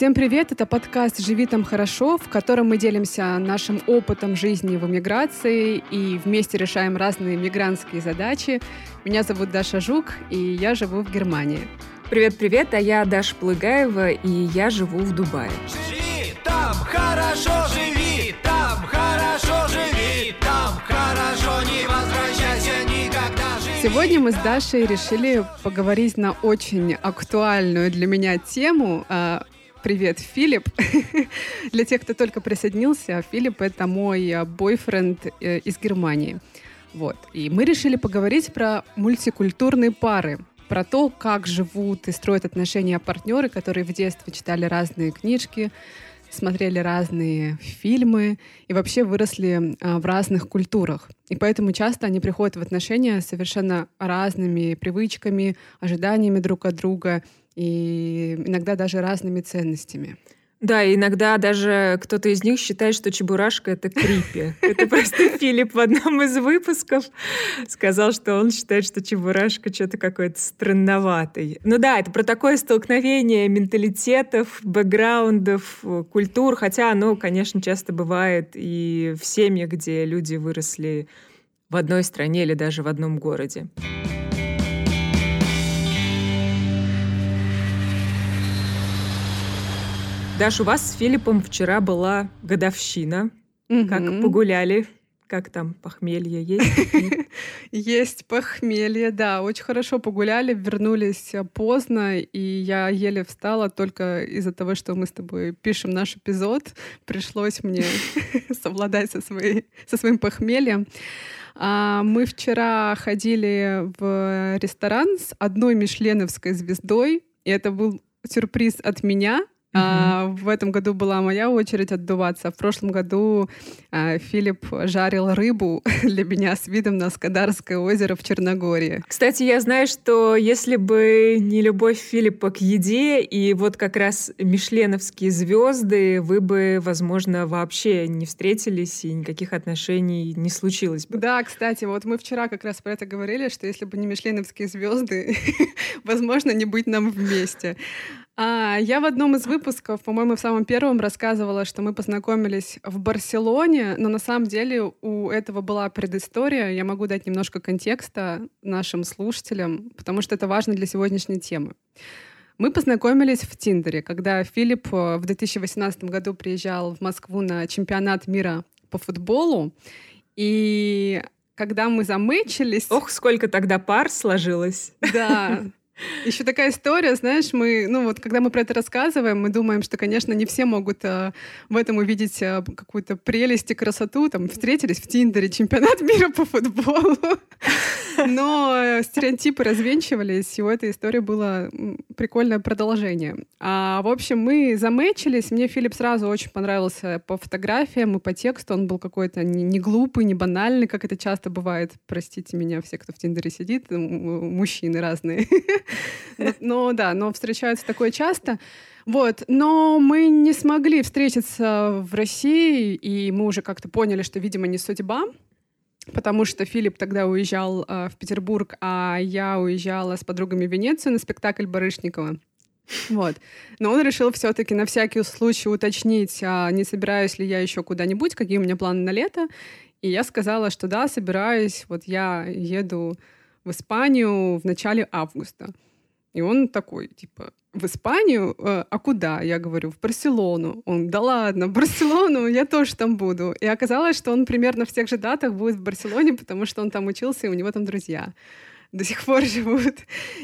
Всем привет! Это подкаст «Живи там хорошо», в котором мы делимся нашим опытом жизни в эмиграции и вместе решаем разные мигрантские задачи. Меня зовут Даша Жук, и я живу в Германии. Привет-привет, а я Даша Плыгаева, и я живу в Дубае. Живи там хорошо, живи там хорошо, живи там хорошо, не возвращайся никогда, живи Сегодня мы с Дашей решили поговорить на очень актуальную для меня тему. Привет, Филипп. Для тех, кто только присоединился, Филипп — это мой а, бойфренд э, из Германии. Вот. И мы решили поговорить про мультикультурные пары, про то, как живут и строят отношения партнеры, которые в детстве читали разные книжки, смотрели разные фильмы и вообще выросли а, в разных культурах. И поэтому часто они приходят в отношения с совершенно разными привычками, ожиданиями друг от друга и иногда даже разными ценностями. Да, и иногда даже кто-то из них считает, что Чебурашка — это крипи. Это просто Филипп в одном из выпусков сказал, что он считает, что Чебурашка что-то какой-то странноватый. Ну да, это про такое столкновение менталитетов, бэкграундов, культур, хотя оно, конечно, часто бывает и в семьях, где люди выросли в одной стране или даже в одном городе. Даш, у вас с Филиппом вчера была годовщина. Как погуляли? Как там, похмелье есть? Есть похмелье, да. Очень хорошо погуляли, вернулись э, поздно, и я еле встала только из-за того, что мы с тобой пишем наш эпизод. Пришлось мне совладать со, своей, со своим похмельем. А, Мы вчера ходили в ресторан с одной мишленовской звездой, и это был сюрприз от меня. А, в этом году была моя очередь отдуваться. В прошлом году а, Филипп жарил рыбу для меня с видом на Скадарское озеро в Черногории. Кстати, я знаю, что если бы не любовь Филиппа к еде и вот как раз мишленовские звезды, вы бы, возможно, вообще не встретились и никаких отношений не случилось бы. Да, кстати, вот мы вчера как раз про это говорили, что если бы не мишленовские звезды, возможно, не быть нам вместе. А, я в одном из выпусков, по-моему, в самом первом рассказывала, что мы познакомились в Барселоне, но на самом деле у этого была предыстория. Я могу дать немножко контекста нашим слушателям, потому что это важно для сегодняшней темы. Мы познакомились в Тиндере, когда Филипп э, в 2018 году приезжал в Москву на чемпионат мира по футболу. И когда мы замычились... Ох, сколько тогда пар сложилось. Да. Еще такая история, знаешь, мы, ну вот, когда мы про это рассказываем, мы думаем, что, конечно, не все могут а, в этом увидеть а, какую-то прелесть и красоту. Там встретились в Тиндере, чемпионат мира по футболу. Но э, стереотипы развенчивались, и у этой истории было прикольное продолжение. А, в общем, мы замечились. Мне Филипп сразу очень понравился по фотографиям и по тексту. Он был какой-то не, не глупый, не банальный, как это часто бывает. Простите меня, все, кто в Тиндере сидит, мужчины разные. Но да, но встречаются такое часто. Вот, но мы не смогли встретиться в России, и мы уже как-то поняли, что, видимо, не судьба, потому что Филипп тогда уезжал э, в Петербург, а я уезжала с подругами в Венецию на спектакль Барышникова. Вот. Но он решил все-таки на всякий случай уточнить, а не собираюсь ли я еще куда-нибудь, какие у меня планы на лето. И я сказала, что да, собираюсь. Вот я еду в Испанию в начале августа. И он такой, типа, в Испанию? Э, А куда? Я говорю, в Барселону. Он, да ладно, в Барселону, я тоже там буду. И оказалось, что он примерно в тех же датах будет в Барселоне, потому что он там учился, и у него там друзья до сих пор живут.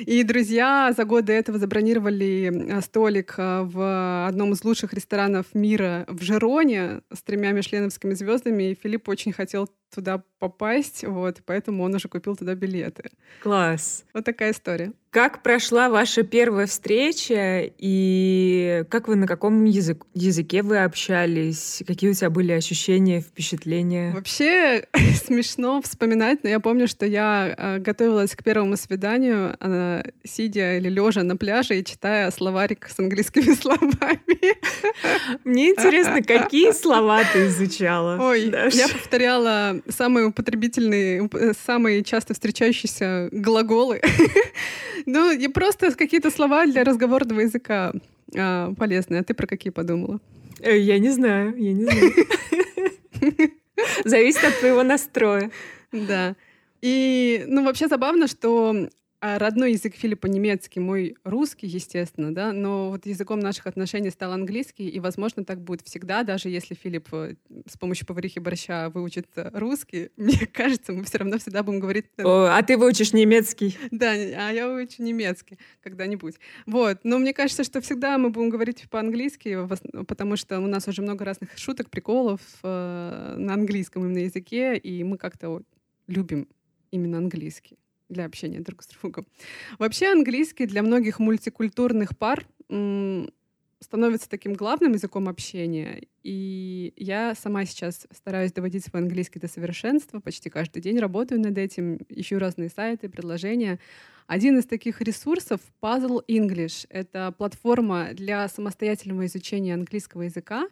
И друзья за год до этого забронировали э, столик э, в одном из лучших ресторанов мира в Жероне с тремя мишленовскими звездами, и Филипп очень хотел туда попасть, вот, поэтому он уже купил туда билеты. Класс. Вот такая история. Как прошла ваша первая встреча и как вы на каком язык- языке вы общались? Какие у тебя были ощущения, впечатления? Вообще смешно вспоминать, но я помню, что я э, готовилась к первому свиданию, э, сидя или лежа на пляже и читая словарик с английскими словами. Мне интересно, какие слова ты изучала? Ой, я повторяла самые употребительные, уп- э, самые часто встречающиеся глаголы. Ну, и просто какие-то слова для разговорного языка. а, полезные. А ты про какие подумала? Э, Я не знаю, я не знаю. Зависит от твоего настроя. Да. И, ну, вообще забавно, что родной язык Филиппа немецкий, мой русский, естественно, да, но вот языком наших отношений стал английский, и, возможно, так будет всегда, даже если Филипп э, с помощью поварихи борща выучит э, русский, мне кажется, мы все равно всегда будем говорить... э, О, а ты выучишь немецкий. Да, а я выучу немецкий когда-нибудь. Вот. Но мне кажется, что всегда мы будем говорить по-английски, потому что у нас уже много разных шуток, приколов на английском именно языке, и мы как-то любим именно английский для общения друг с другом. Вообще английский для многих мультикультурных пар становится таким главным языком общения. И я сама сейчас стараюсь доводить свой английский до совершенства. Почти каждый день работаю над этим, ищу разные сайты, предложения. Один из таких ресурсов — Puzzle English. Это платформа для самостоятельного изучения английского языка.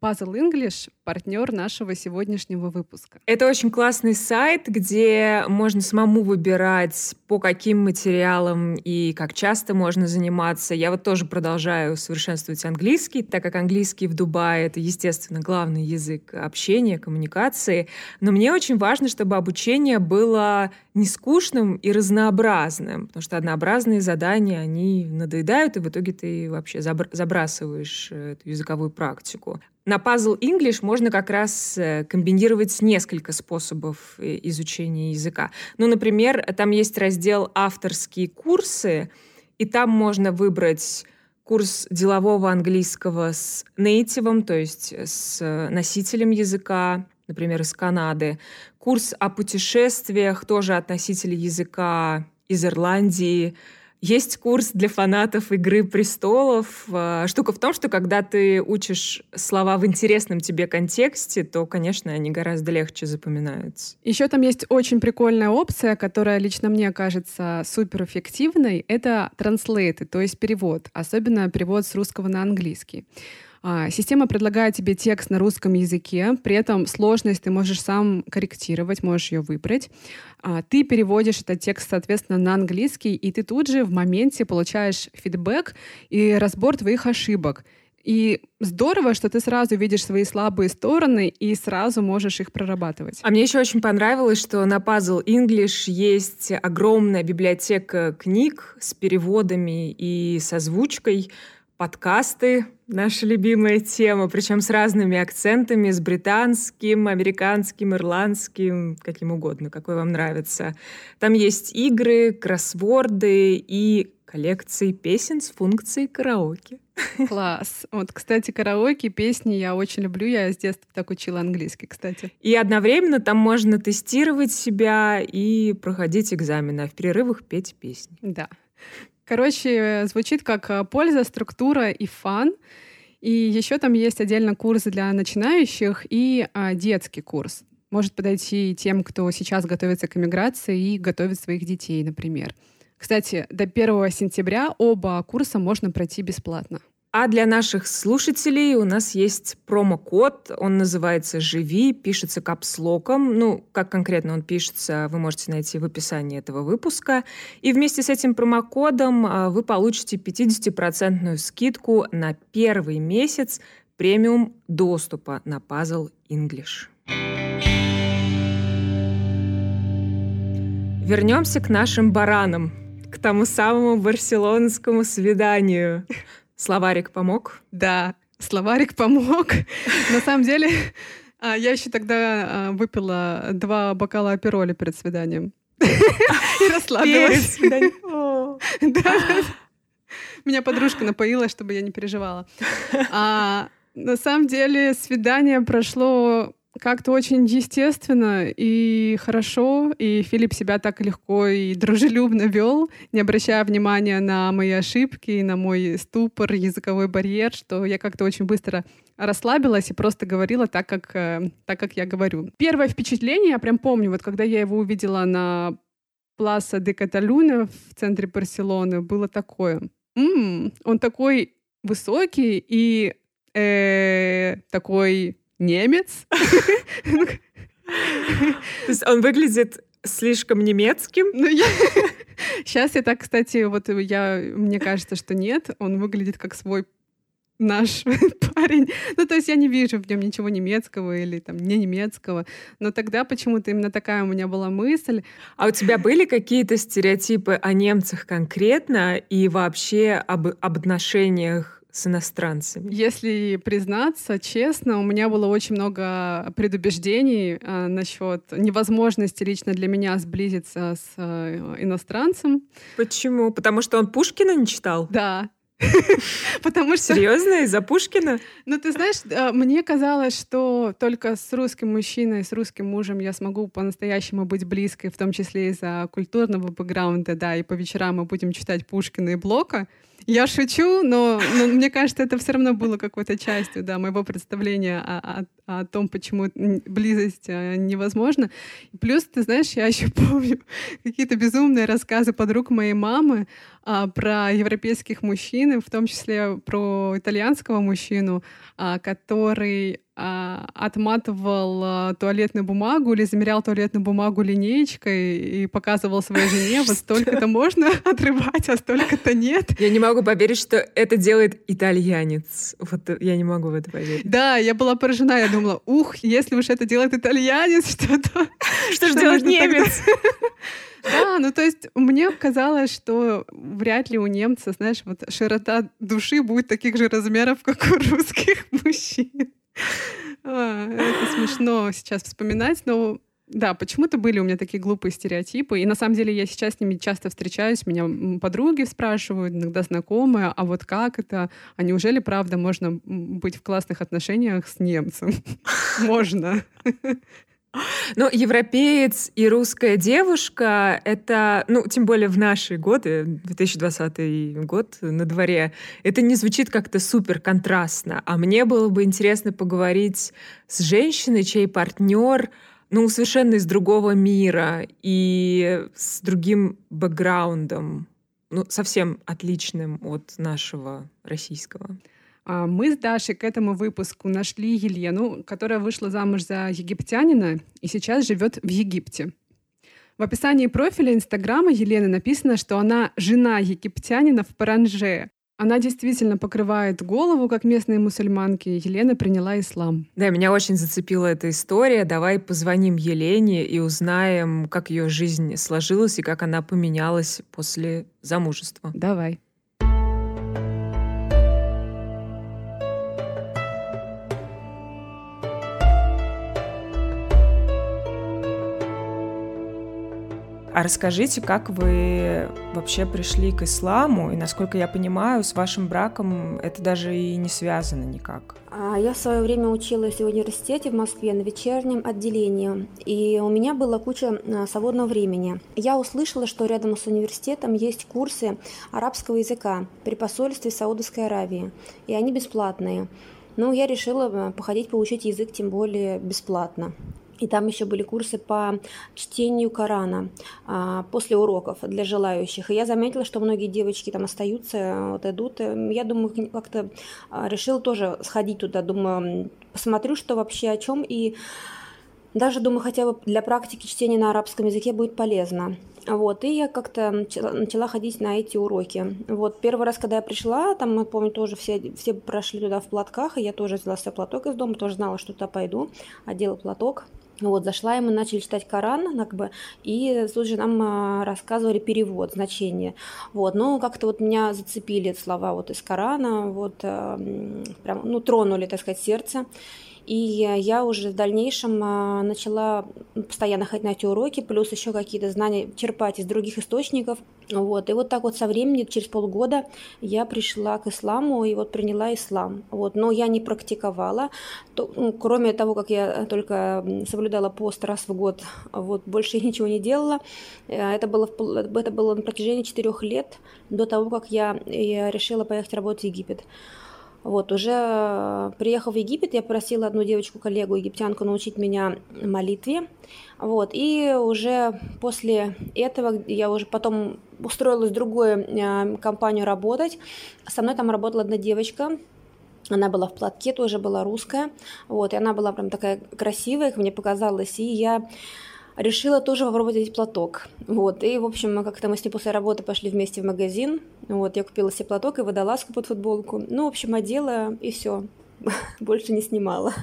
Puzzle English — партнер нашего сегодняшнего выпуска. Это очень классный сайт, где можно самому выбирать, по каким материалам и как часто можно заниматься. Я вот тоже продолжаю совершенствовать английский, так как английский в Дубае — это, естественно, главный язык общения, коммуникации. Но мне очень важно, чтобы обучение было не скучным и разнообразным, потому что однообразные задания, они надоедают, и в итоге ты вообще забр- забрасываешь э, эту языковую практику. На Puzzle English можно как раз э, комбинировать несколько способов э, изучения языка. Ну, например, там есть раздел «Авторские курсы», и там можно выбрать курс делового английского с нейтивом, то есть с э, носителем языка, например, из Канады. Курс о путешествиях тоже от носителя языка из Ирландии. Есть курс для фанатов «Игры престолов». А, Штука в том, что когда ты учишь слова в интересном тебе контексте, то, конечно, они гораздо легче запоминаются. Еще там есть очень прикольная опция, которая лично мне кажется суперэффективной. Это translate, то есть перевод, особенно перевод с русского на английский. А, Система предлагает тебе текст на русском языке, при этом сложность ты можешь сам корректировать, можешь ее выбрать. А, Ты переводишь этот текст, соответственно, на английский, и ты тут же в моменте получаешь фидбэк и разбор твоих ошибок. И здорово, что ты сразу видишь свои слабые стороны и сразу можешь их прорабатывать. А мне еще очень понравилось, что на Puzzle English есть огромная библиотека книг с переводами и с озвучкой, подкасты, наша любимая тема, причем с разными акцентами, с британским, американским, ирландским, каким угодно, какой вам нравится. Там есть игры, кроссворды и коллекции песен с функцией караоке. Класс. Вот, кстати, караоке, песни я очень люблю. Я с детства так учила английский, кстати. И одновременно там можно тестировать себя и проходить экзамены, а в перерывах петь песни. Да. Короче, звучит как э, польза, структура и фан. И еще там есть отдельно курс для начинающих и а, детский курс. Может подойти тем, кто сейчас готовится к эмиграции и готовит своих детей, например. Кстати, до 1 сентября оба курса можно пройти бесплатно. А для наших слушателей у нас есть промокод, он называется «Живи», пишется капслоком. Ну, как конкретно он пишется, вы можете найти в описании этого выпуска. И вместе с этим промокодом а, вы получите 50% скидку на первый месяц премиум доступа на Puzzle English. Вернемся к нашим баранам, к тому самому барселонскому свиданию. Словарик помог? Да, словарик помог. На самом деле, а, я еще тогда а, выпила два бокала апероли перед свиданием. И расслабилась. да. Меня подружка напоила, чтобы я не переживала. А на самом деле свидание прошло как-то очень естественно и хорошо, и Филипп себя так легко и дружелюбно вел, не обращая внимания на мои ошибки, на мой ступор, языковой барьер, что я как-то очень быстро расслабилась и просто говорила так, как, э, так, как я говорю. Первое впечатление, я прям помню, вот когда я его увидела на Пласа де Каталюна в центре Барселоны, было такое. «М, он такой высокий и э, такой немец. То есть он выглядит слишком немецким. Ну, я... Сейчас я так, кстати, вот я, мне кажется, что нет. Он выглядит как свой наш парень. Ну, то есть я не вижу в нем ничего немецкого или там не немецкого. Но тогда почему-то именно такая у меня была мысль. А у тебя были какие-то стереотипы о немцах конкретно и вообще об, об отношениях с иностранцами? Если признаться честно, у меня было очень много предубеждений э, насчет невозможности лично для меня сблизиться с э, иностранцем. Почему? Потому что он Пушкина не читал? Да, Потому что... Серьезно? Из-за Пушкина? Ну, ты знаешь, э, мне казалось, что только с русским мужчиной, с русским мужем я смогу по-настоящему быть близкой, в том числе из-за культурного бэкграунда, да, и по вечерам мы будем читать Пушкина и Блока. Я шучу, но, но мне кажется, это все равно было какой-то частью да, моего представления о, о, о том, почему близость э, невозможна. Плюс, ты знаешь, я еще помню какие-то безумные рассказы подруг моей мамы а, про европейских мужчин, в том числе про итальянского мужчину, а, который а, отматывал а, туалетную бумагу или замерял туалетную бумагу линеечкой и показывал своей жене, вот столько-то можно отрывать, а столько-то нет. Я не могу поверить, что это делает итальянец. Вот я не могу в это поверить. Да, я была поражена, я думала, ух, если уж это делает итальянец, что-то... Что же делает немец? Да, ну то есть мне казалось, что вряд ли у немца, знаешь, вот широта души будет таких же размеров, как у русских мужчин. А, это смешно сейчас вспоминать, но да, почему-то были у меня такие глупые стереотипы. И на самом деле я сейчас с ними часто встречаюсь. Меня подруги спрашивают, иногда знакомые, а вот как это? А неужели, правда, можно быть в классных отношениях с немцем? Можно. Ну, европеец и русская девушка — это, ну, тем более в наши годы, 2020 год на дворе, это не звучит как-то супер контрастно. А мне было бы интересно поговорить с женщиной, чей партнер ну, совершенно из другого мира и с другим бэкграундом, ну, совсем отличным от нашего российского. А, мы с Дашей к этому выпуску нашли Елену, которая вышла замуж за египтянина и сейчас живет в Египте. В описании профиля Инстаграма Елены написано, что она жена египтянина в Паранже. Она действительно покрывает голову, как местные мусульманки. Елена приняла ислам. Да, меня очень зацепила эта история. Давай позвоним Елене и узнаем, как ее жизнь сложилась и как она поменялась после замужества. Давай. А расскажите, как вы вообще пришли к исламу, и насколько я понимаю, с вашим браком это даже и не связано никак. А, я в свое время училась в университете в Москве на вечернем отделении, и у меня была куча а, свободного времени. Я услышала, что рядом с университетом есть курсы арабского языка при посольстве Саудовской Аравии, и они бесплатные. Ну, я решила а, походить поучить язык, тем более бесплатно. И там еще были курсы по чтению Корана а, после уроков для желающих. И я заметила, что многие девочки там остаются, вот идут. Я думаю, как-то а, решила тоже сходить туда. Думаю, посмотрю, что вообще о чем. И даже, думаю, хотя бы для практики чтения на арабском языке будет полезно. Вот, и я как-то начала, ходить на эти уроки. Вот, первый раз, когда я пришла, там, мы помню, тоже все, все прошли туда в платках, и я тоже взяла себе платок из дома, тоже знала, что туда пойду, одела платок, вот, зашла, и мы начали читать Коран, как бы, и тут же нам а, рассказывали перевод, значение. Вот, но как-то вот меня зацепили слова вот из Корана, вот, а, прям, ну, тронули, так сказать, сердце. И я уже в дальнейшем а, начала постоянно ходить на эти уроки, плюс еще какие-то знания черпать из других источников. Вот. И вот так вот со временем, через полгода, я пришла к исламу и вот приняла ислам. Вот. Но я не практиковала. То, ну, кроме того, как я только соблюдала пост раз в год, вот, больше ничего не делала. Э, это было, это было на протяжении четырех лет до того, как я, я решила поехать работать в Египет. Вот, уже э, приехав в Египет, я просила одну девочку-коллегу, египтянку, научить меня молитве. Вот, и уже после этого я уже потом устроилась в другую э, компанию работать. Со мной там работала одна девочка, она была в платке, тоже была русская. Вот, и она была прям такая красивая, как мне показалось. И я решила тоже попробовать этот платок. Вот. И, в общем, как-то мы с ней после работы пошли вместе в магазин. Вот. Я купила себе платок и водолазку под футболку. Ну, в общем, одела и все. Больше не снимала.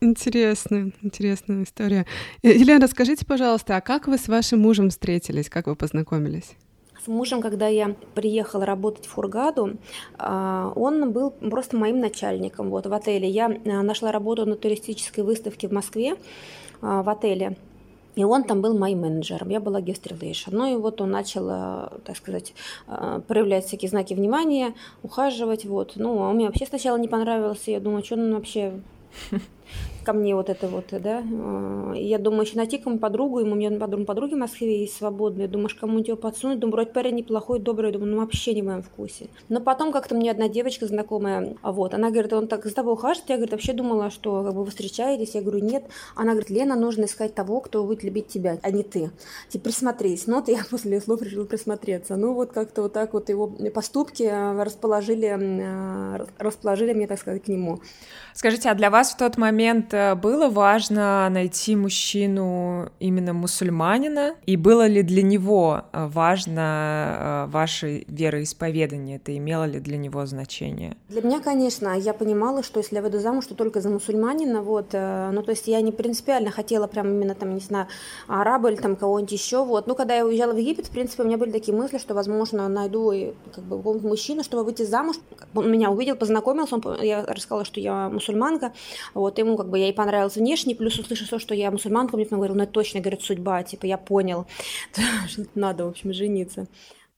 Интересная, интересная история. Э, Елена, расскажите, пожалуйста, а как вы с вашим мужем встретились? Как вы познакомились? С мужем, когда я приехала работать в Фургаду, а, он был просто моим начальником вот, в отеле. Я э, нашла работу на туристической выставке в Москве а, в отеле. И он там был моим менеджером, я была guest relation. Ну и вот он начал, э, так сказать, э, проявлять всякие знаки внимания, ухаживать. Вот. Ну, а он мне вообще сначала не понравился. Я думаю, что он вообще ко мне вот это вот, да. А, я думаю, еще найти кому подругу, ему меня подруга, подруги в Москве есть свободные. Думаешь, кому-нибудь его подсунуть? Думаю, вроде парень неплохой, добрый. Думаю, ну вообще не в моем вкусе. Но потом как-то мне одна девочка знакомая, вот, она говорит, он так с тобой ухаживает. Я, говорит, вообще думала, что как бы вы встречаетесь. Я говорю, нет. Она говорит, Лена, нужно искать того, кто будет любить тебя, а не ты. Типа, присмотрись. Ну, вот я после слов решила присмотреться. Ну, вот как-то вот так вот его поступки расположили, расположили меня, так сказать, к нему. Скажите, а для вас в тот момент э, было важно найти мужчину именно мусульманина? И было ли для него э, важно э, ваше вероисповедание? Это имело ли для него значение? Для меня, конечно. Я понимала, что если я выйду замуж, то только за мусульманина. Вот. Ну, то есть я не принципиально хотела прям именно там, не знаю, араба или там кого-нибудь еще. Вот. Ну, когда я уезжала в Египет, в принципе, у меня были такие мысли, что, возможно, найду как бы мужчину, чтобы выйти замуж. Он меня увидел, познакомился, он, я рассказала, что я мусульманка, вот, ему как бы я и понравилась внешне, плюс услышал то, что я мусульманка, мне говорил, ну это точно, говорит, судьба, типа, я понял, надо, в общем, жениться.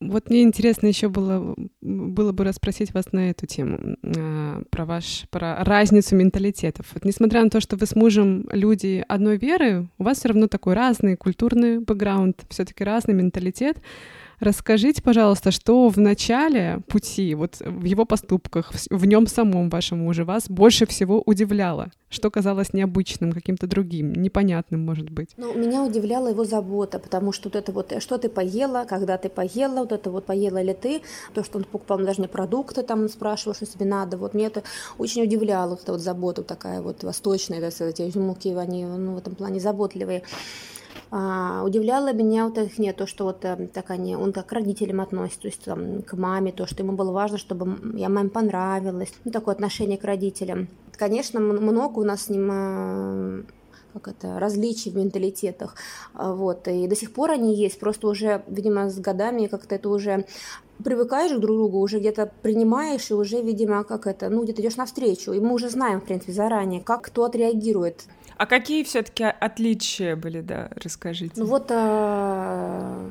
Вот мне интересно еще было, было бы расспросить вас на эту тему, а, про ваш, про разницу менталитетов. Вот несмотря на то, что вы с мужем люди одной веры, у вас все равно такой разный культурный бэкграунд, все-таки разный менталитет. Расскажите, пожалуйста, что в начале пути, вот в его поступках, в нем самом вашем муже вас больше всего удивляло? Что казалось необычным, каким-то другим, непонятным, может быть? Ну, меня удивляла его забота, потому что вот это вот, э, что ты поела, когда ты поела, вот это вот поела ли ты, то, что он покупал даже мне продукты, там спрашивал, что тебе надо, вот мне это очень удивляло, вот эта вот забота такая вот восточная, да, эти муки, они ну, в этом плане заботливые. А, удивляло меня вот их нет, то, что вот э, так они, он как к родителям относится, то есть там, к маме, то, что ему было важно, чтобы я маме понравилась, ну, такое отношение к родителям. Конечно, много у нас с ним э, как это, различий в менталитетах, а, вот, и до сих пор они есть, просто уже, видимо, с годами как-то это уже привыкаешь друг к другу, уже где-то принимаешь, и уже, видимо, как это, ну, где-то идешь навстречу, и мы уже знаем, в принципе, заранее, как кто отреагирует. А какие все-таки отличия были, да, расскажите? Ну вот а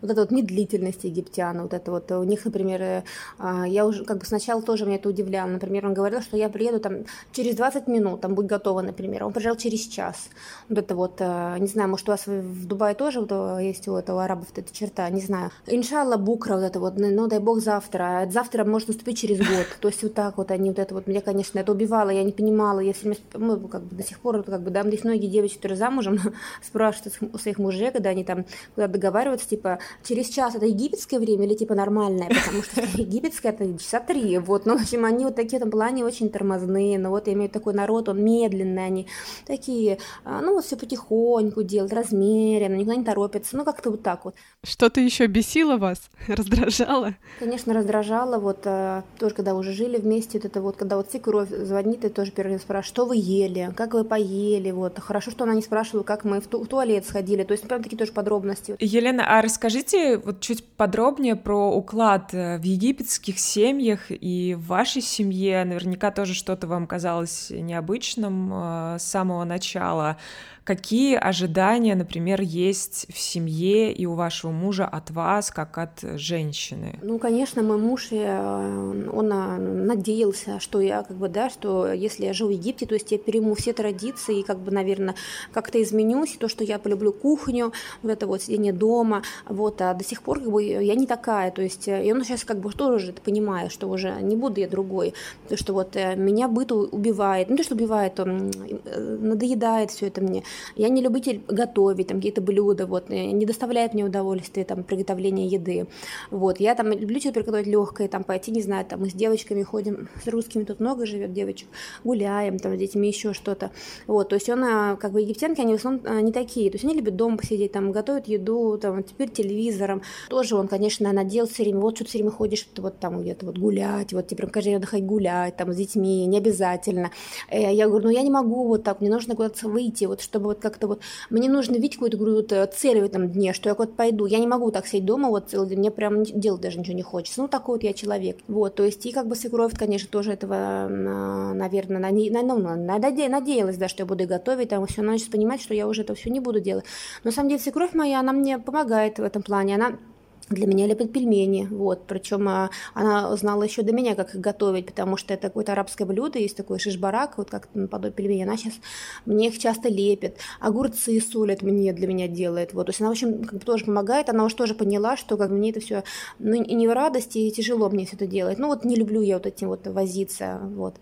вот эта вот медлительность египтян, вот это вот у них, например, э, а, я уже как бы сначала тоже меня это удивляло, например, он говорил, что я приеду там через 20 минут, там будь готова, например, он приезжал через час, вот это вот, э, не знаю, может у вас в Дубае тоже вот э, есть у этого арабов эта черта, не знаю, иншалла букра вот это вот, ну дай бог завтра, а завтра может наступить через год, то есть вот так вот они, вот это вот, меня, конечно, это убивало, я не понимала, я все время, ну, как бы до сих пор, как бы, да, здесь многие девочки, которые замужем, спрашивают у своих мужей, когда они там куда договариваются, типа, через час это египетское время или типа нормальное, потому что египетское это часа три, вот, ну, в общем, они вот такие в этом плане очень тормозные, но вот я имею такой народ, он медленный, они такие, а, ну, вот все потихоньку делают, размеренно, никуда не торопятся, ну, как-то вот так вот. Что-то еще бесило вас, раздражало? Конечно, раздражало, вот, а, тоже когда уже жили вместе, вот это вот, когда вот свекровь звонит и тоже первый раз спрашивает, что вы ели, как вы поели, вот, хорошо, что она не спрашивала, как мы в, ту в туалет сходили, то есть прям такие тоже подробности. Елена, а расскажите Расскажите вот чуть подробнее про уклад э, в египетских семьях и в вашей семье. Наверняка тоже что-то вам казалось необычным э, с самого начала. Какие ожидания, например, есть в семье и у вашего мужа от вас, как от женщины? Ну, конечно, мой муж, э, он а, надеялся, что я, как бы, да, что если я живу в Египте, то есть я перейму все традиции и, как бы, наверное, как-то изменюсь, то, что я полюблю кухню, вот это вот сидение дома, вот, а до сих пор как бы я не такая, то есть, и он сейчас как бы тоже это понимает, что уже не буду я другой, то что вот меня быт убивает, ну то, что убивает, он надоедает все это мне, я не любитель готовить, там какие-то блюда, вот, не доставляет мне удовольствия, там, приготовление еды, вот, я там люблю что-то приготовить легкое, там, пойти, не знаю, там, мы с девочками ходим, с русскими тут много живет девочек, гуляем, там, с детьми еще что-то, вот, то есть он, как бы, египтянки, они в основном не такие, то есть они любят дома посидеть, там, готовят еду, там, теперь телевизором, тоже он, конечно, надел все время, вот что ты все время ходишь, вот там где-то вот гулять, вот тебе прям каждый день отдыхать гулять, там, с детьми, не обязательно. Э, я говорю, ну, я не могу вот так, мне нужно куда-то выйти, вот, чтобы вот как-то вот, мне нужно видеть какую-то, вот, э, цель в этом дне, что я куда-то пойду, я не могу так сидеть дома вот целый день, мне прям делать даже ничего не хочется, ну, такой вот я человек, вот, то есть, и как бы свекровь, конечно, тоже этого, наверное, на, на, ну, надеялась, да, что я буду готовить, там, все, она начала понимать, что я уже это все не буду делать, но, на самом деле, свекровь моя, она мне помогает в этом плане, она для меня лепит пельмени, вот, причем а, она знала еще до меня, как их готовить, потому что это какое-то арабское блюдо, есть такой шишбарак, вот как наподобие пельмени, она сейчас мне их часто лепит, огурцы солят мне, для меня делает, вот, то есть она, в общем, как бы тоже помогает, она уж тоже поняла, что как мне это все, ну, не в радости, и тяжело мне все это делать, ну, вот не люблю я вот этим вот возиться, вот.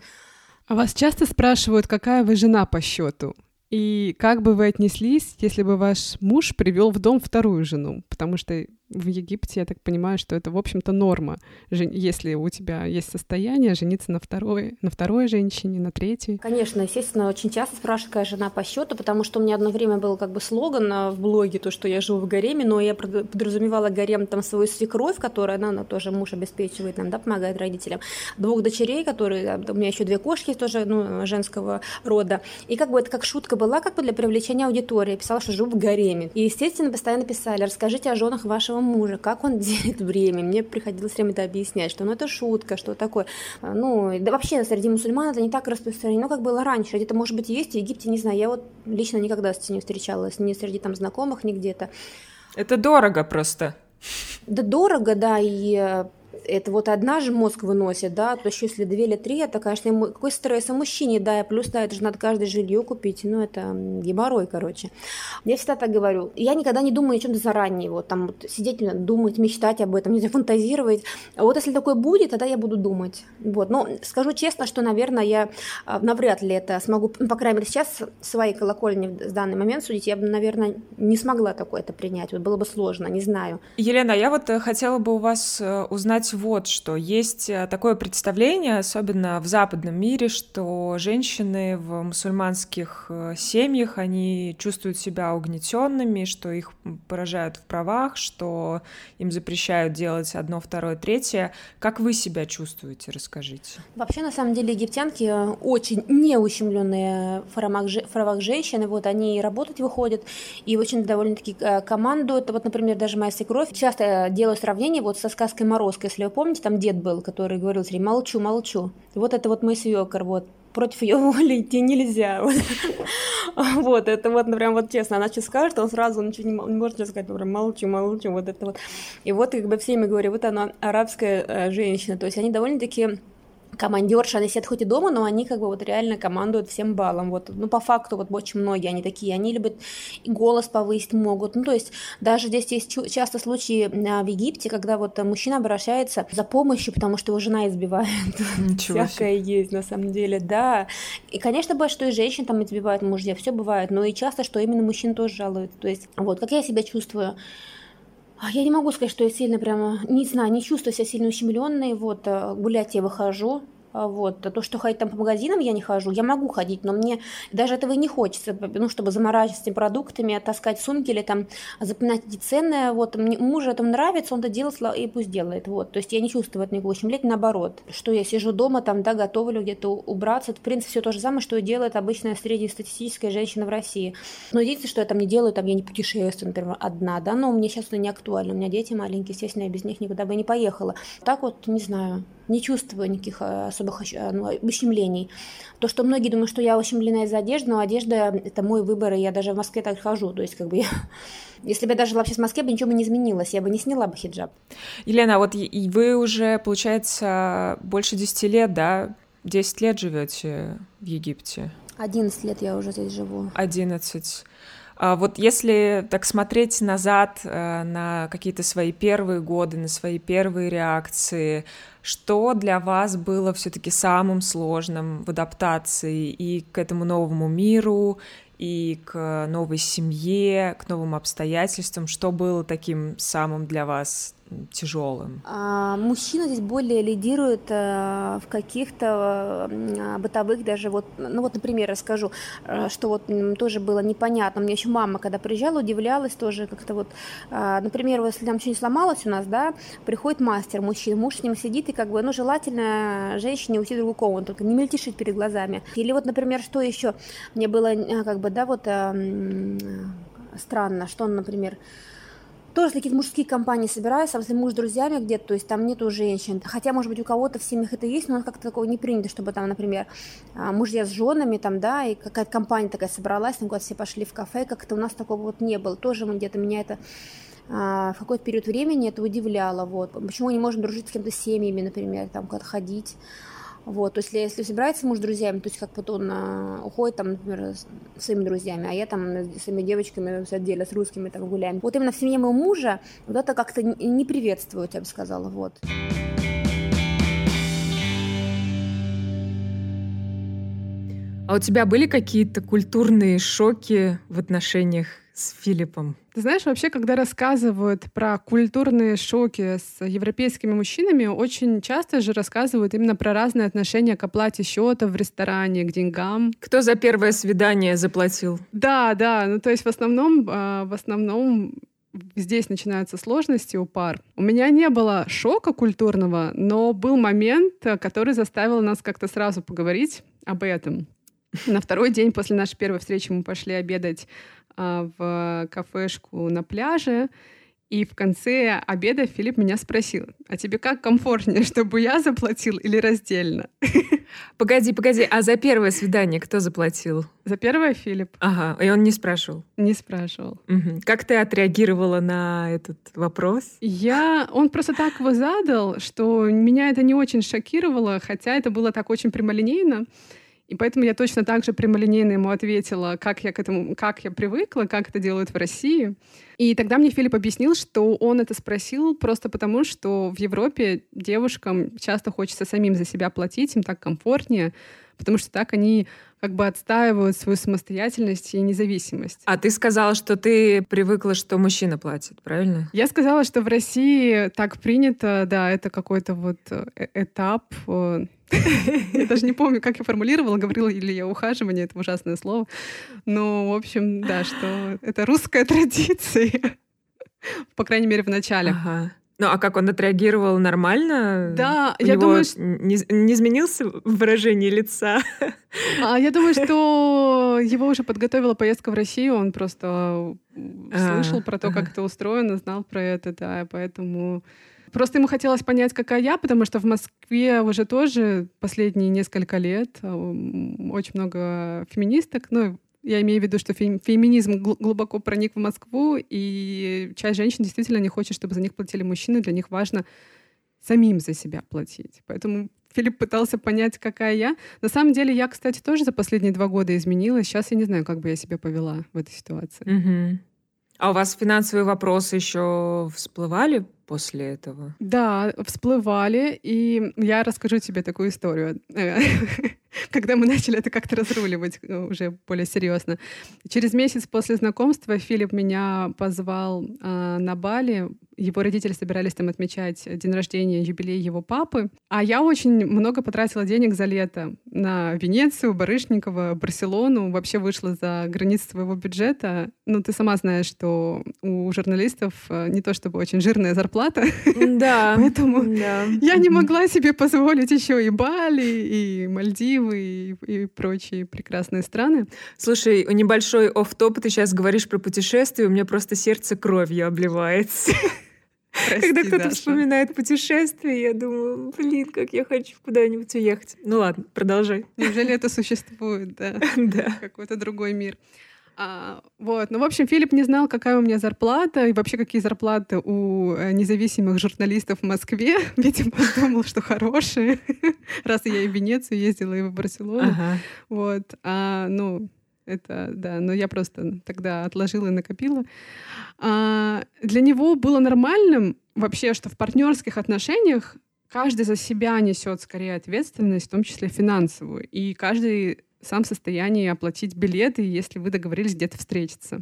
А вас часто спрашивают, какая вы жена по счету? И как бы вы отнеслись, если бы ваш муж привел в дом вторую жену? Потому что в Египте, я так понимаю, что это, в общем-то, норма. Если у тебя есть состояние, жениться на второй, на второй женщине, на третьей. Конечно, естественно, очень часто спрашивают, какая жена по счету, потому что у меня одно время был как бы слоган а, в блоге, то, что я живу в гареме, но я подразумевала гарем там свою свекровь, которая, она, она тоже муж обеспечивает нам, да, помогает родителям, двух дочерей, которые, у меня еще две кошки тоже, ну, женского рода, и как бы это как шутка была, как бы для привлечения аудитории, я писала, что живу в гареме. И, естественно, постоянно писали, расскажите о женах вашего своего мужа, как он делит время. Мне приходилось время это объяснять, что ну это шутка, что такое. А, ну, да вообще среди мусульман это не так распространено, как было раньше. Где-то, может быть, есть в Египте, не знаю. Я вот лично никогда с этим не встречалась, ни среди там знакомых, ни где-то. Это дорого просто. Да дорого, да, и э, это вот одна же мозг выносит, да, то еще если две или три, это, конечно, какой стресс у мужчине, да, и плюс, да, это же надо каждое жилье купить, ну, это геморрой, короче. Я всегда так говорю, я никогда не думаю о чем-то заранее, вот там вот сидеть, думать, мечтать об этом, не знаю, фантазировать, а вот если такое будет, тогда я буду думать, вот, но скажу честно, что, наверное, я а, навряд ли это смогу, ну, по крайней мере, сейчас своей колокольни в данный момент судить, я бы, наверное, не смогла такое это принять, вот было бы сложно, не знаю. Елена, я вот э, хотела бы у вас э, узнать вот что. Есть э, такое представление, особенно в западном мире, что женщины в мусульманских э, семьях, они чувствуют себя угнетенными, что их поражают в правах, что им запрещают делать одно, второе, третье. Как вы себя чувствуете? Расскажите. Вообще, на самом деле, египтянки э, очень неущемленные в правах женщины. Вот они работать выходят и очень довольно-таки командуют. Вот, например, даже моя свекровь часто делаю сравнение вот со сказкой «Морозко», если вы помните, там дед был, который говорил все молчу, молчу. Вот это вот мой свекор, вот против ее воли идти нельзя. Вот, это вот прям вот честно, она что скажет, он сразу ничего не, не может сказать, прям молчу, молчу, вот это вот. И вот как бы всеми говорю, вот она арабская э, женщина, то есть они довольно-таки командерши, они сидят хоть и дома, но они как бы вот реально командуют всем балом. Вот, ну, по факту, вот очень многие они такие, они любят и голос повысить могут. Ну, то есть даже здесь есть часто случаи а, в Египте, когда вот мужчина обращается за помощью, потому что его жена избивает. Всякое есть, на самом деле, да. И, конечно, бывает, что и женщин там избивают мужья, все бывает, но и часто, что именно мужчин тоже жалуют. То есть, вот, как я себя чувствую, я не могу сказать, что я сильно прямо, не знаю, не чувствую себя сильно ущемленной. Вот, э, гулять я выхожу, а вот. А то, что ходить там по магазинам я не хожу, я могу ходить, но мне даже этого и не хочется, ну, чтобы заморачиваться этими продуктами, таскать сумки или там запоминать эти цены. Вот. Мне, мужу это нравится, он это делает, и пусть делает. Вот. То есть я не чувствую от него ущемления, наоборот. Что я сижу дома, там, да, готовлю где-то убраться. Это, в принципе, все то же самое, что делает обычная среднестатистическая женщина в России. Но единственное, что я там не делаю, там я не путешествую, например, одна, да, но мне сейчас это не актуально. У меня дети маленькие, естественно, я без них никуда бы не поехала. Так вот, не знаю, не чувствую никаких э, особых э, ну, ущемлений. То, что многие думают, что я ущемлена из-за одежды, но одежда – это мой выбор, и я даже в Москве так хожу. То есть, как бы я... Если бы я даже жила сейчас в Москве, бы ничего бы не изменилось, я бы не сняла бы хиджаб. Елена, а вот и вы уже, получается, больше 10 лет, да, 10 лет живете в Египте? 11 лет я уже здесь живу. 11. А вот если так смотреть назад э, на какие-то свои первые годы, на свои первые реакции, что для вас было все-таки самым сложным в адаптации и к этому новому миру, и к новой семье, к новым обстоятельствам? Что было таким самым для вас тяжелым? А, мужчина здесь более лидирует а, в каких-то а, бытовых даже вот, ну вот, например, расскажу, а, что вот тоже было непонятно. Меня еще мама, когда приезжала, удивлялась тоже как-то вот, а, например, если там что-нибудь сломалось у нас, да, приходит мастер, мужчина, муж с ним сидит и как бы, ну, желательно женщине уйти в другую комнату, только не мельтешить перед глазами. Или вот, например, что еще мне было как бы, да, вот а, странно, что он, например, тоже какие-то мужские компании собираются, если муж с друзьями где-то, то есть там нету женщин. Хотя, может быть, у кого-то в семьях это есть, но как-то такого не принято, чтобы там, например, а, мужья с женами, там, да, и какая-то компания такая собралась, там куда-то все пошли в кафе, как-то у нас такого вот не было. Тоже где-то меня это а, в какой-то период времени это удивляло, вот. Почему мы не можем дружить с кем-то семьями, например, там, куда-то ходить. Вот, то есть если, собирается муж с друзьями, то есть как вот он а, уходит там, например, с своими друзьями, а я там с своими девочками отдельно с русскими там гуляем. Вот именно в семье моего мужа вот это как-то не приветствуют, я бы сказала, вот. А у тебя были какие-то культурные шоки в отношениях с Филиппом? Ты знаешь, вообще, когда рассказывают про культурные шоки с европейскими мужчинами, очень часто же рассказывают именно про разные отношения к оплате счета в ресторане, к деньгам. Кто за первое свидание заплатил? Да, да. Ну, то есть в основном, а, в основном здесь начинаются сложности у пар. У меня не было шока культурного, но был момент, который заставил нас как-то сразу поговорить об этом. На второй день после нашей первой встречи мы пошли обедать в кафешку на пляже. И в конце обеда Филипп меня спросил, а тебе как комфортнее, чтобы я заплатил или раздельно? Погоди, погоди, а за первое свидание кто заплатил? За первое Филипп. Ага, и он не спрашивал? Не спрашивал. Угу. Как ты отреагировала на этот вопрос? Я... Он просто так его задал, что меня это не очень шокировало, хотя это было так очень прямолинейно. И поэтому я точно так же прямолинейно ему ответила, как я к этому, как я привыкла, как это делают в России. И тогда мне Филипп объяснил, что он это спросил просто потому, что в Европе девушкам часто хочется самим за себя платить, им так комфортнее, потому что так они как бы отстаивают свою самостоятельность и независимость. А ты сказала, что ты привыкла, что мужчина платит, правильно? Я сказала, что в России так принято, да, это какой-то вот э, этап э, я даже не помню, как я формулировала, говорила ли я ухаживание, это ужасное слово. Но, в общем, да, что это русская традиция. По крайней мере, в начале. Ага. Ну, а как он отреагировал нормально? Да, У я него думаю, не, не изменился выражение лица? А я думаю, что его уже подготовила поездка в Россию, он просто А, слышал про то, как это устроено, знал про это, да, поэтому Просто ему хотелось понять, какая я, потому что в Москве уже тоже последние несколько лет м, очень много феминисток. Ну, я имею в виду, что фем- феминизм гл- глубоко проник в Москву, и часть женщин действительно не хочет, чтобы за них платили мужчины. Для них важно самим за себя платить. Поэтому Филипп пытался понять, какая я. На самом деле, я, кстати, тоже за последние два года изменилась. Сейчас я не знаю, как бы я себя повела в этой ситуации. Мгм. А у вас финансовые вопросы еще всплывали после этого? Да, всплывали, и я расскажу тебе такую историю. Э, Когда мы начали это как-то разруливать э, уже более серьезно. Через месяц после знакомства Филипп меня позвал а, на Бали. Его родители собирались там отмечать день рождения, юбилей его папы. А я очень много потратила денег за лето на Венецию, Барышникова, Барселону. Вообще вышла за границы своего бюджета. Ну, ты сама знаешь, что у журналистов э, не то чтобы очень жирная зарплата. Да. Поэтому. Я не могла себе позволить еще и Бали, и Мальдивы, и, и прочие прекрасные страны. Слушай, небольшой оф-топ, ты сейчас говоришь про путешествия, у меня просто сердце кровью обливается. Прости, Когда кто-то Даша. вспоминает путешествие, я думаю, блин, как я хочу куда-нибудь уехать. Ну ладно, продолжай. Неужели это существует, да? Да. Какой-то другой мир. А, вот, ну, в общем, Филипп не знал, какая у меня зарплата и вообще какие зарплаты у э, независимых журналистов в Москве. Видимо, думал, что хорошие, раз я и в Венецию ездила, и в Барселону. Ага. Вот, а, ну, Это, да, но я просто тогда отложила и накопила. А, для него было нормальным вообще, что в партнерских отношениях каждый за себя несет скорее ответственность, в том числе финансовую. И каждый сам в состоянии оплатить билеты, если вы договорились где-то встретиться.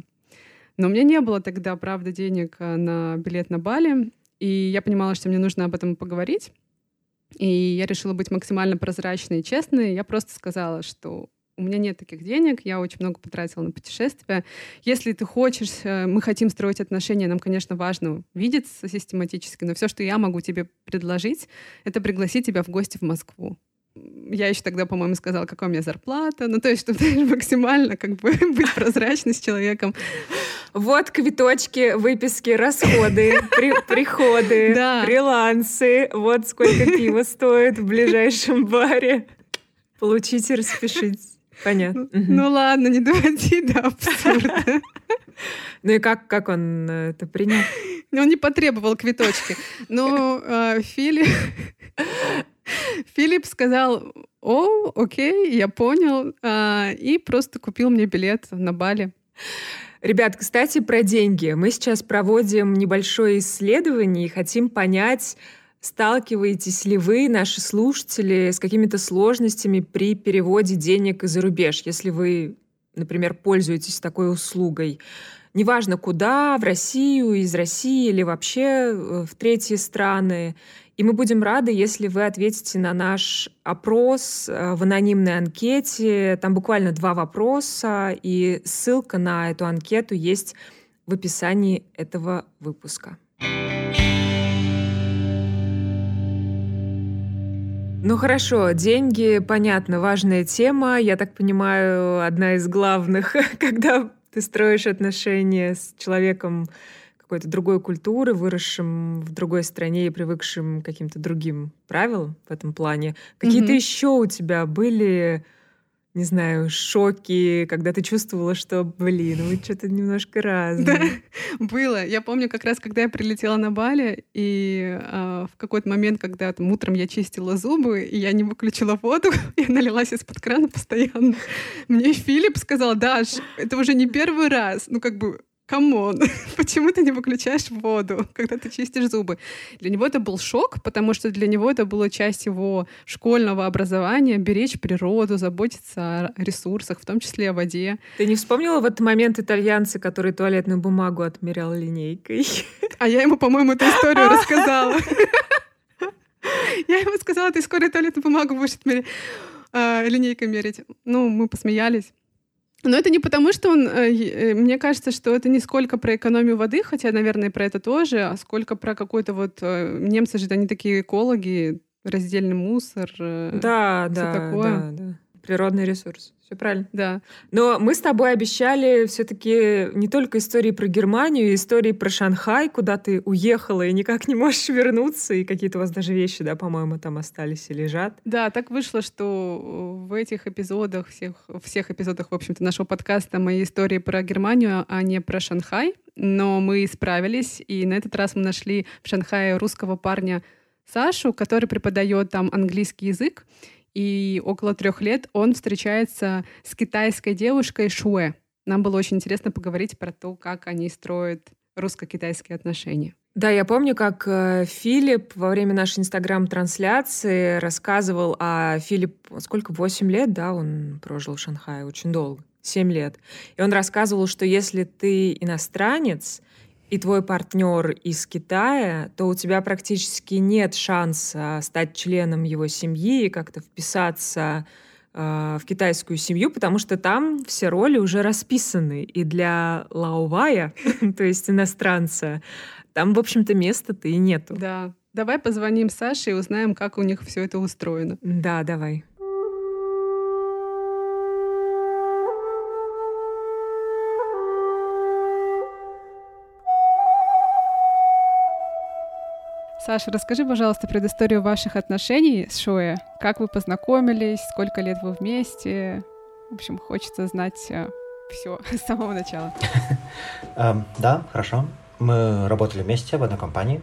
Но у меня не было тогда, правда, денег э, на билет на Бали, и я понимала, что мне нужно об этом поговорить. И я решила быть максимально прозрачной и честной. Я просто сказала, что у меня нет таких денег, я очень много потратила на путешествия. Если ты хочешь, э, мы хотим строить отношения, нам, конечно, важно видеться систематически, но все, что я могу тебе предложить, это пригласить тебя в гости в Москву. Я еще тогда, по-моему, сказала, какая у меня зарплата. Ну, то есть, чтобы максимально как бы быть прозрачной с человеком. Вот квиточки, выписки, расходы, при, приходы, да. фрилансы. Вот сколько пива стоит в ближайшем баре. Получите, распишитесь. Понятно. Ну, ну ладно, не доводи до абсурда. Ну и как, как он э, это принял? Ну, он не потребовал квиточки. Но э, Филипп... Филипп сказал, о, окей, я понял, э, и просто купил мне билет на Бали. Ребят, кстати, про деньги. Мы сейчас проводим небольшое исследование и хотим понять, Сталкиваетесь ли вы, наши слушатели, с какими-то сложностями при переводе денег за рубеж, если вы, например, пользуетесь такой услугой? Неважно куда, в Россию, из России или вообще э, в третьи страны. И мы будем рады, если вы ответите на наш опрос э, в анонимной анкете. Там буквально два вопроса, и ссылка на эту анкету есть в описании этого выпуска. Ну хорошо, деньги, понятно, важная тема. Я так понимаю, одна из главных, когда ты строишь отношения с человеком какой-то другой культуры, выросшим в другой стране и привыкшим к каким-то другим правилам в этом плане. Какие-то mm-hmm. еще у тебя были не знаю, шоки, когда ты чувствовала, что, блин, вы что-то немножко разные. Да, было. Я помню как раз, когда я прилетела на Бали, и э, в какой-то момент, когда там утром я чистила зубы, и я не выключила воду, она лилась из-под крана постоянно. Мне Филипп сказал, Даш, это уже не первый раз. Ну, как бы, come on, почему ты не выключаешь воду, когда ты чистишь зубы? Для него это был шок, потому что для него это была часть его школьного образования, беречь природу, заботиться о ресурсах, в том числе о воде. Ты не вспомнила в этот момент итальянца, который туалетную бумагу отмерял линейкой? А я ему, по-моему, эту историю рассказала. Я ему сказала, ты скоро туалетную бумагу будешь отмерять, а, линейкой мерить. Ну, мы посмеялись. Но это не потому, что он... Э, э, мне кажется, что это не сколько про экономию воды, хотя, наверное, про это тоже, а сколько про какой-то вот... Э, немцы же, они такие экологи, раздельный мусор. Да, да, такое. да, да. Природный ресурс. Все правильно. Да. Но мы с тобой обещали все-таки не только истории про Германию, истории про Шанхай, куда ты уехала и никак не можешь вернуться, и какие-то у вас даже вещи, да, по-моему, там остались и лежат. Да, так вышло, что в этих эпизодах, всех, всех эпизодах, в общем-то, нашего подкаста мои истории про Германию, а не про Шанхай. Но мы справились, и на этот раз мы нашли в Шанхае русского парня Сашу, который преподает там английский язык и около трех лет он встречается с китайской девушкой Шуэ. Нам было очень интересно поговорить про то, как они строят русско-китайские отношения. Да, я помню, как э, Филипп во время нашей инстаграм-трансляции рассказывал о Филипп, сколько, 8 лет, да, он прожил в Шанхае, очень долго, 7 лет. И он рассказывал, что если ты иностранец, и твой партнер из Китая, то у тебя практически нет шанса стать членом его семьи и как-то вписаться э, в китайскую семью, потому что там все роли уже расписаны. И для лаувая, то есть иностранца, там, в общем-то, места-то и нету. Да. Давай позвоним Саше и узнаем, как у них все это устроено. Да, давай. Саша, расскажи, пожалуйста, предысторию ваших отношений с Шуэ. Как вы познакомились, сколько лет вы вместе? В общем, хочется знать э, все с самого начала. Эм, да, хорошо. Мы работали вместе в одной компании.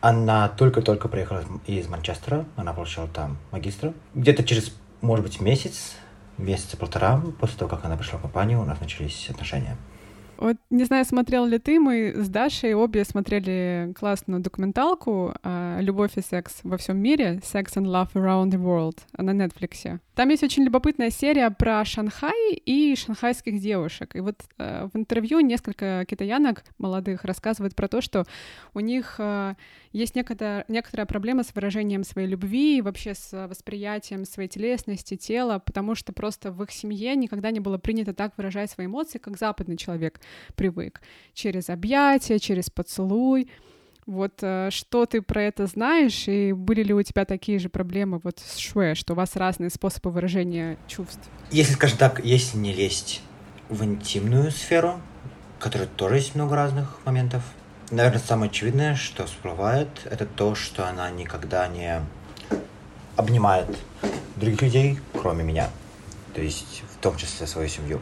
Она только-только приехала из Манчестера. Она получила там магистра. Где-то через, может быть, месяц месяца полтора после того, как она пришла в компанию, у нас начались отношения. Вот не знаю, смотрел ли ты, мы с Дашей обе смотрели классную документалку «Любовь и секс во всем мире» «Sex and Love Around the World» на Netflix. Там есть очень любопытная серия про Шанхай и шанхайских девушек. И вот э, в интервью несколько китаянок молодых рассказывают про то, что у них есть некоторая, некоторая проблема с выражением своей любви и вообще с восприятием своей телесности, тела, потому что просто в их семье никогда не было принято так выражать свои эмоции, как западный человек привык. Через объятия, через поцелуй. Вот э, что ты про это знаешь, и были ли у тебя такие же проблемы вот с шуэ, что у вас разные способы выражения чувств? Если, скажем так, если не лезть в интимную сферу, в которой тоже есть много разных моментов, наверное, самое очевидное, что всплывает, это то, что она никогда не обнимает других людей, кроме меня. То есть, в том числе свою семью.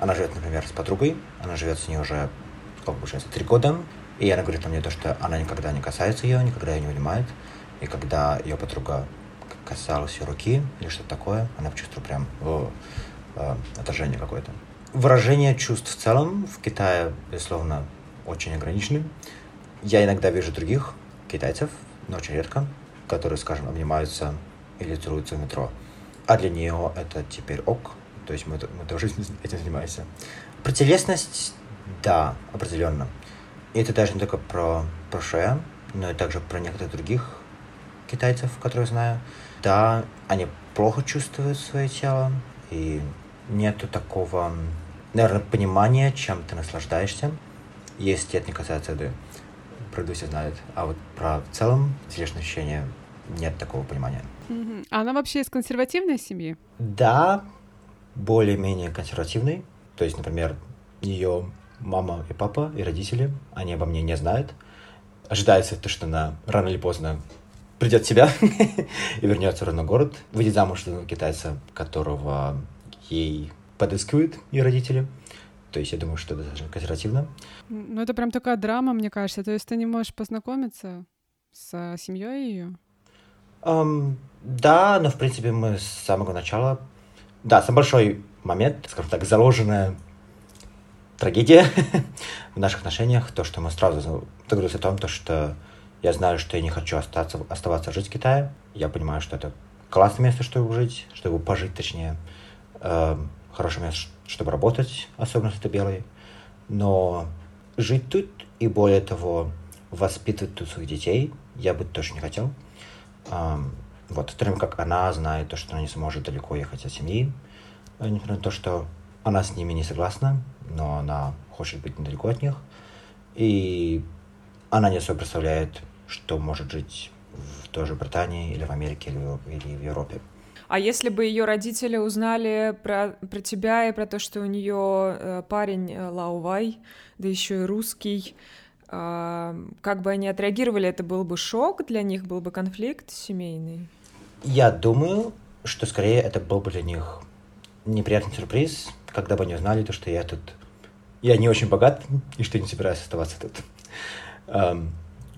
Она живет, например, с подругой, она живет с ней уже, сколько получается, три года, и она говорит мне то, что она никогда не касается ее, никогда ее не унимает. И когда ее подруга касалась ее руки или что-то такое, она почувствовала прям о, о, отражение какое-то. Выражение чувств в целом в Китае, безусловно, очень ограничены. Я иногда вижу других китайцев, но очень редко, которые, скажем, обнимаются или целуются в метро. А для нее это теперь ок, то есть мы, мы тоже этим занимаемся. Про телесность, да, определенно. И это даже не только про, про Шея, но и также про некоторых других китайцев, которые знаю. Да, они плохо чувствуют свое тело, и нету такого, наверное, понимания, чем ты наслаждаешься, если это не касается еды. Про еду все знают. А вот про в целом телесное ощущение нет такого понимания. А она вообще из консервативной семьи? Да, более-менее консервативной. То есть, например, ее мама и папа и родители, они обо мне не знают. Ожидается то, что она рано или поздно придет в себя и вернется в родной город, выйдет замуж за китайца, которого ей подыскивают ее родители. То есть я думаю, что это достаточно консервативно. Ну, это прям такая драма, мне кажется. То есть ты не можешь познакомиться с семьей ее? Um, да, но в принципе мы с самого начала... Да, самый большой момент, скажем так, заложенная трагедия в наших отношениях, то, что мы сразу договорились о том, то, что я знаю, что я не хочу остаться, оставаться жить в Китае. Я понимаю, что это классное место, чтобы жить, чтобы пожить, точнее. Э, хорошее место, чтобы работать, особенно если ты белый. Но жить тут и, более того, воспитывать тут своих детей я бы тоже не хотел. Э, вот, в то время как она знает то, что она не сможет далеко ехать от семьи, несмотря на то, что она с ними не согласна, но она хочет быть недалеко от них. И она не особо представляет, что может жить в той же Британии или в Америке или или в Европе. А если бы ее родители узнали про, про тебя и про то, что у нее э, парень э, Лаувай, да еще и русский, э, как бы они отреагировали? Это был бы шок для них, был бы конфликт семейный? Я думаю, что скорее это был бы для них неприятный сюрприз, когда бы они узнали, то, что я тут... Я не очень богат, и что не собираюсь оставаться тут. Um,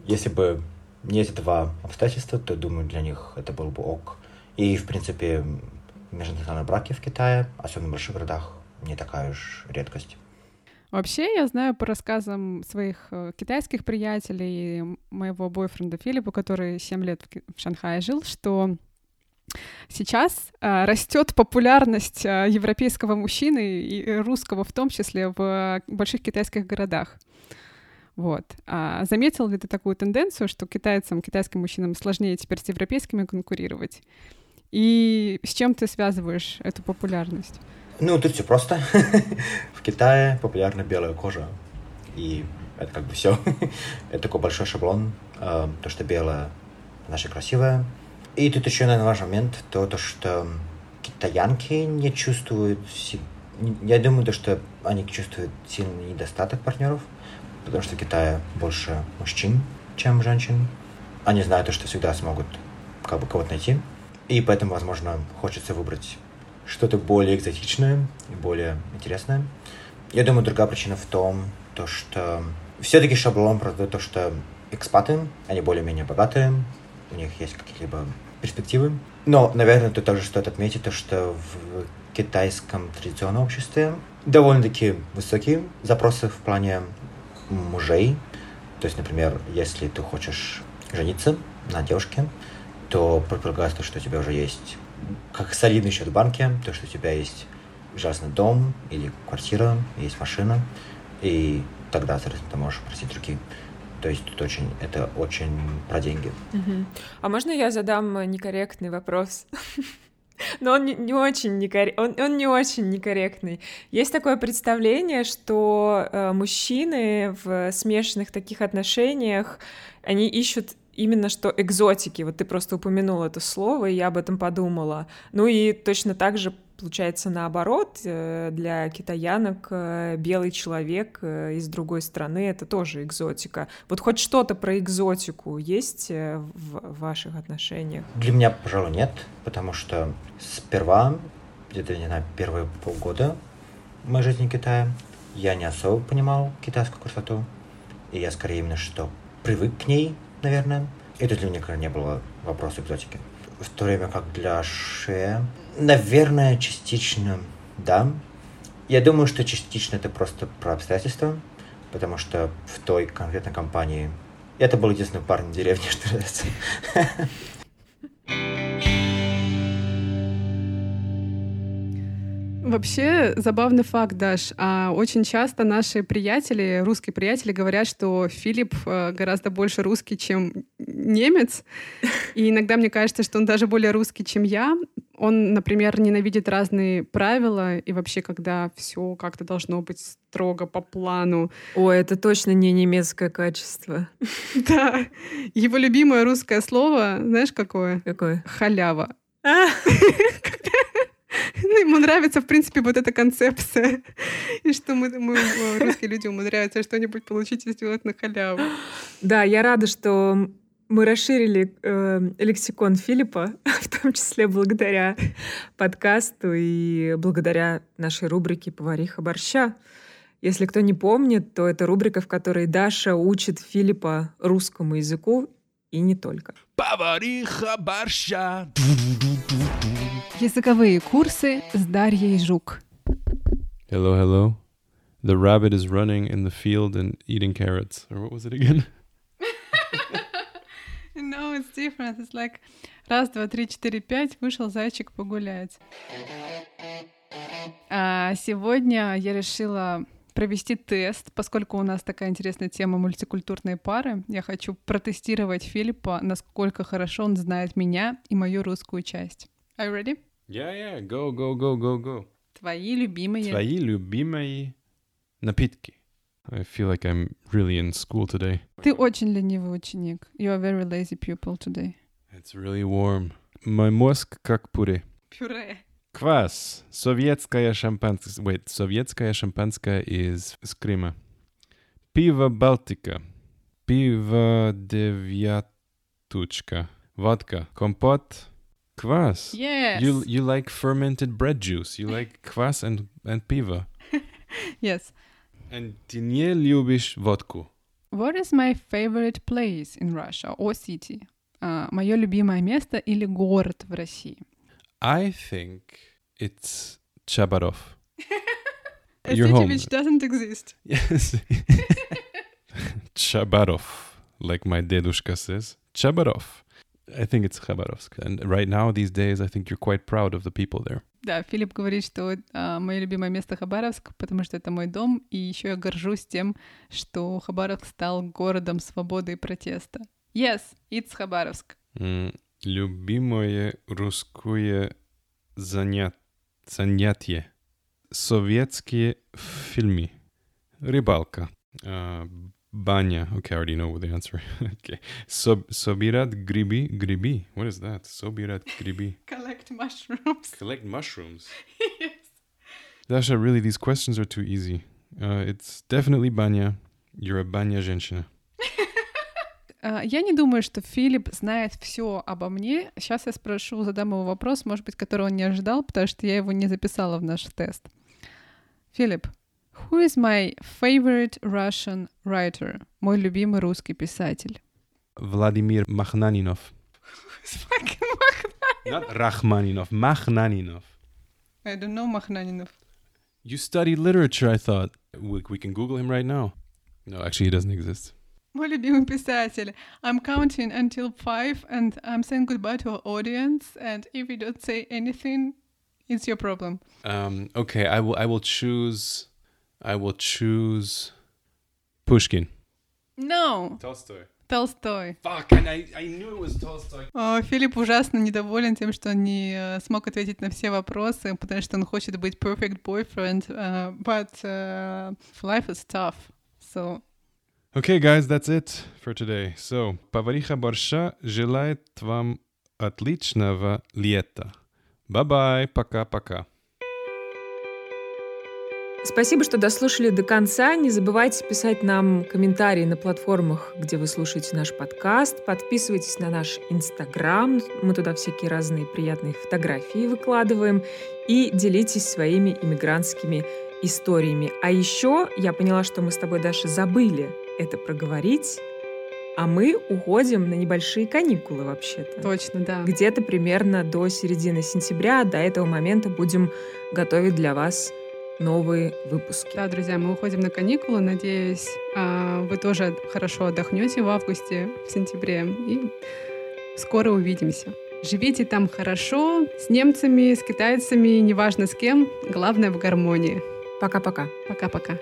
если бы не эти два обстоятельства, то, думаю, для них это был бы ок. И, в принципе, межнациональные браки в Китае, особенно в больших городах, не такая уж редкость. Вообще, я знаю по рассказам своих э, китайских приятелей, моего бойфренда Филиппа, который 7 лет в Шанхае жил, что Сейчас э, растет популярность э, европейского мужчины и русского в том числе в больших китайских городах. Вот. А заметил ли ты такую тенденцию, что китайцам, китайским мужчинам сложнее теперь с европейскими конкурировать? И с чем ты связываешь эту популярность? Ну, тут все просто. в Китае популярна белая кожа. И это как бы все. это такой большой шаблон. Э, то, что белое, наша красивая, и тут еще, наверное, важный момент, то, то что китаянки не чувствуют... Я думаю, то, что они чувствуют сильный недостаток партнеров, потому что в Китае больше мужчин, чем женщин. Они знают, то, что всегда смогут как бы кого-то найти. И поэтому, возможно, хочется выбрать что-то более экзотичное и более интересное. Я думаю, другая причина в том, то, что все-таки шаблон про то, что экспаты, они более-менее богатые, у них есть какие-либо перспективы. Но, наверное, тут тоже стоит отметить то, что в китайском традиционном обществе довольно-таки высокие запросы в плане мужей. То есть, например, если ты хочешь жениться на девушке, то предполагается, что у тебя уже есть как солидный счет в банке, то, что у тебя есть ужасный дом или квартира, есть машина, и тогда, соответственно, ты можешь просить руки. То есть тут очень, это очень про деньги. Мгм. А можно я задам некорректный вопрос? Но он не, не очень некор- он, он не очень некорректный. Есть такое представление, что э, мужчины в смешанных таких отношениях, они ищут именно что экзотики. Вот ты просто упомянул это слово, и я об этом подумала. Ну и точно так же получается наоборот. э, Для китаянок э, белый человек э, из другой страны — это тоже экзотика. Вот хоть что-то про экзотику есть в ваших отношениях? Для меня, пожалуй, нет, потому что сперва, где-то, не знаю, первые полгода моей жизни в Китае, я не особо понимал китайскую красоту, и я скорее именно что привык к ней, наверное. Это для меня никогда не было вопроса экзотики. В то время как для Ше, наверное, частично да. Я думаю, что частично это просто про обстоятельства, потому что в той конкретной компании это был единственный парень в деревне, что называется. Вообще забавный факт, Даш. А очень часто наши приятели, русские приятели, говорят, что Филипп э, гораздо больше русский, чем немец. И иногда мне кажется, что он даже более русский, чем я. Он, например, ненавидит разные правила, и вообще, когда все как-то должно быть строго по плану. Ой, это точно не немецкое качество. Да. Его любимое русское слово, знаешь, какое? Какое? Халява. Ну, ему нравится, в принципе, вот эта концепция. И что мы, мы, русские люди, умудряются что-нибудь получить и сделать на халяву. Да, я рада, что мы расширили э, лексикон Филиппа, в том числе благодаря подкасту и благодаря нашей рубрике «Повариха борща». Если кто не помнит, то это рубрика, в которой Даша учит Филиппа русскому языку и не только. Повариха борща. Языковые курсы с Дарьей Жук. Hello, hello. The rabbit is running in the field and eating carrots. Or what was it again? No, it's different. It's like раз, два, три, четыре, пять, вышел зайчик погулять. А сегодня я решила провести тест, поскольку у нас такая интересная тема мультикультурные пары. Я хочу протестировать Филиппа, насколько хорошо он знает меня и мою русскую часть. Are you ready? Yeah, yeah. Go, go, go, go, go. Твои любимые. Твои любимые напитки. I feel like I'm really in school today. Ты очень ленивый ученик. You are very lazy pupil today. It's really warm. Мой мозг как пюре. Пюре. Квас. Советское шампанское. Wait, советское шампанское из с Крыма. Пиво Балтика. Пиво девятучка. Водка. Компот. Квас. Yes. You you like fermented bread juice. You like квас and and пиво. Yes. And ты не любишь водку. What is my favorite place in Russia or city? мое любимое место или город в России? I think it's Chabarov. Your home. City which doesn't exist. Yes. Chabarov, like my dedushka says. Chabarov. I think it's Khabarovsk. And right now, these days, I think you're quite proud of the people there. Да, Филипп говорит, что а, мое любимое место Хабаровск, потому что это мой дом, и еще я горжусь тем, что Хабаровск стал городом свободы и протеста. Yes, it's Хабаровск. М, Любимое русское занят... занятие. Советские фильмы. Рыбалка. А, баня. Okay, I already know the answer. okay. Соб- собирать грибы. Грибы. What is that? Собирать грибы. Collect mushrooms. Collect mushrooms. Dasha, really, these questions are too easy. Uh, it's definitely Banya. You're a Banya женщина. А, Я не думаю, что Филипп знает все обо мне. Сейчас я спрошу, задам его вопрос, может быть, который он не ожидал, потому что я его не записала в наш тест. Филипп, who is my favorite Russian writer? Мой любимый русский писатель. Vladimir Machnaninov. Not Rachmaninov. Machnaninov. I don't know Machnaninov. You study literature, I thought. We, we can Google him right now. No, actually, he doesn't exist. Мой любимый писатель. I'm counting until five and I'm saying goodbye to our audience. And if you don't say anything, it's your problem. Um, okay, I will. I will choose. I will choose Pushkin. No, Tolstoy. Толстой. Fuck! And I, I knew it was Tolstoy. О, Филипп ужасно недоволен тем, что он не э, смог ответить на все вопросы, потому что он хочет быть perfect boyfriend, uh, but uh, life is tough. So, Okay, guys, that's it for today. So, Повариха Борща желает вам отличного лета. Bye-bye, пока-пока. Спасибо, что дослушали до конца. Не забывайте писать нам комментарии на платформах, где вы слушаете наш подкаст. Подписывайтесь на наш Инстаграм. Мы туда всякие разные приятные фотографии выкладываем. И делитесь своими иммигрантскими историями. А еще я поняла, что мы с тобой, Даша, забыли это проговорить. А мы уходим на небольшие каникулы вообще-то. Точно, да. Где-то примерно до середины сентября. До этого момента будем готовить для вас новые выпуски. Да, друзья, мы уходим на каникулы. Надеюсь, а, вы тоже хорошо отдохнете в августе, в сентябре. И скоро увидимся. Живите там хорошо, с немцами, с китайцами, неважно с кем. Главное в гармонии. Пока-пока. Пока-пока.